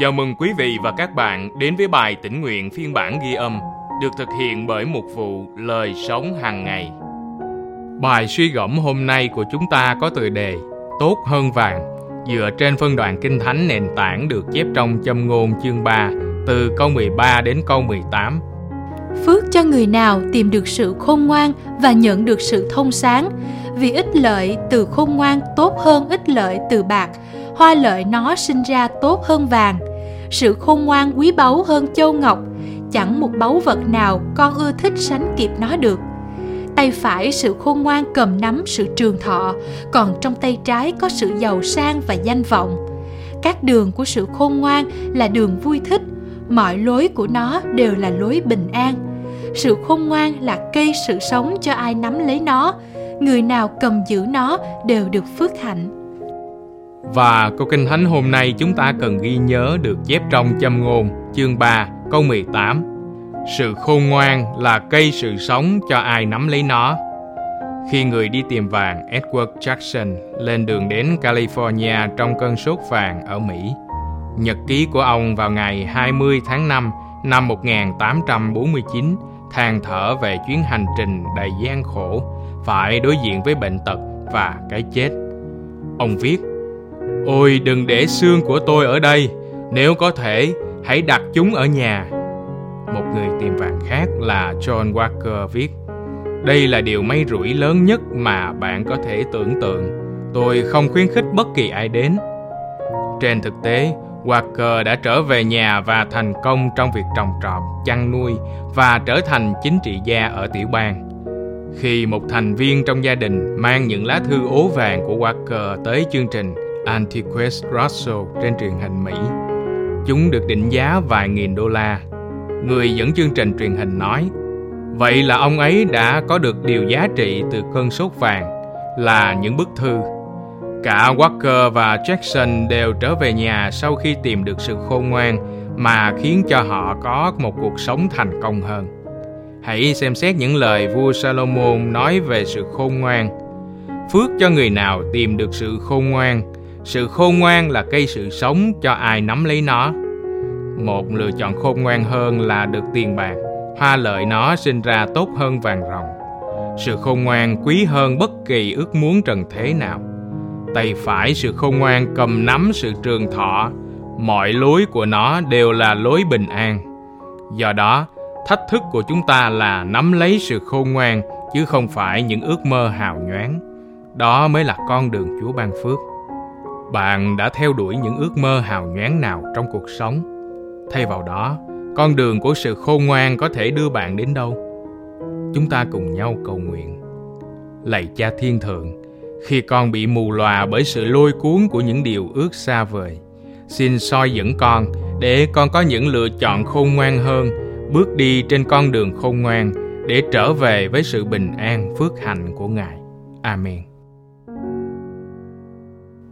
Chào mừng quý vị và các bạn đến với bài tỉnh nguyện phiên bản ghi âm được thực hiện bởi một vụ Lời Sống hàng ngày. Bài suy gẫm hôm nay của chúng ta có tựa đề Tốt hơn vàng dựa trên phân đoạn kinh thánh nền tảng được chép trong châm ngôn chương 3 từ câu 13 đến câu 18. Phước cho người nào tìm được sự khôn ngoan và nhận được sự thông sáng, vì ích lợi từ khôn ngoan tốt hơn ích lợi từ bạc, hoa lợi nó sinh ra tốt hơn vàng. Sự khôn ngoan quý báu hơn châu ngọc, chẳng một báu vật nào con ưa thích sánh kịp nó được. Tay phải sự khôn ngoan cầm nắm sự trường thọ, còn trong tay trái có sự giàu sang và danh vọng. Các đường của sự khôn ngoan là đường vui thích, mọi lối của nó đều là lối bình an. Sự khôn ngoan là cây sự sống cho ai nắm lấy nó, người nào cầm giữ nó đều được phước hạnh. Và câu kinh thánh hôm nay chúng ta cần ghi nhớ được chép trong châm ngôn chương 3 câu 18 sự khôn ngoan là cây sự sống cho ai nắm lấy nó. Khi người đi tìm vàng Edward Jackson lên đường đến California trong cơn sốt vàng ở Mỹ, nhật ký của ông vào ngày 20 tháng 5 năm 1849 than thở về chuyến hành trình đầy gian khổ, phải đối diện với bệnh tật và cái chết. Ông viết, Ôi đừng để xương của tôi ở đây, nếu có thể, hãy đặt chúng ở nhà một người tìm vàng khác là John Walker viết Đây là điều may rủi lớn nhất mà bạn có thể tưởng tượng. Tôi không khuyến khích bất kỳ ai đến. Trên thực tế, Walker đã trở về nhà và thành công trong việc trồng trọt, chăn nuôi và trở thành chính trị gia ở tiểu bang. Khi một thành viên trong gia đình mang những lá thư ố vàng của Walker tới chương trình Antiquest russell trên truyền hình Mỹ, chúng được định giá vài nghìn đô la. Người dẫn chương trình truyền hình nói vậy là ông ấy đã có được điều giá trị từ cơn sốt vàng là những bức thư. Cả walker và jackson đều trở về nhà sau khi tìm được sự khôn ngoan mà khiến cho họ có một cuộc sống thành công hơn. Hãy xem xét những lời vua salomon nói về sự khôn ngoan. Phước cho người nào tìm được sự khôn ngoan sự khôn ngoan là cây sự sống cho ai nắm lấy nó. Một lựa chọn khôn ngoan hơn là được tiền bạc, hoa lợi nó sinh ra tốt hơn vàng ròng. Sự khôn ngoan quý hơn bất kỳ ước muốn trần thế nào. Tay phải sự khôn ngoan cầm nắm sự trường thọ, mọi lối của nó đều là lối bình an. Do đó, thách thức của chúng ta là nắm lấy sự khôn ngoan chứ không phải những ước mơ hào nhoáng. Đó mới là con đường chúa ban phước bạn đã theo đuổi những ước mơ hào nhoáng nào trong cuộc sống? Thay vào đó, con đường của sự khôn ngoan có thể đưa bạn đến đâu? Chúng ta cùng nhau cầu nguyện. Lạy cha thiên thượng, khi con bị mù lòa bởi sự lôi cuốn của những điều ước xa vời, xin soi dẫn con để con có những lựa chọn khôn ngoan hơn, bước đi trên con đường khôn ngoan để trở về với sự bình an phước hạnh của ngài. Amen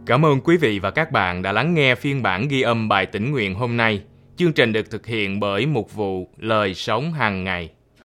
cảm ơn quý vị và các bạn đã lắng nghe phiên bản ghi âm bài tỉnh nguyện hôm nay. Chương trình được thực hiện bởi mục vụ Lời Sống hàng ngày.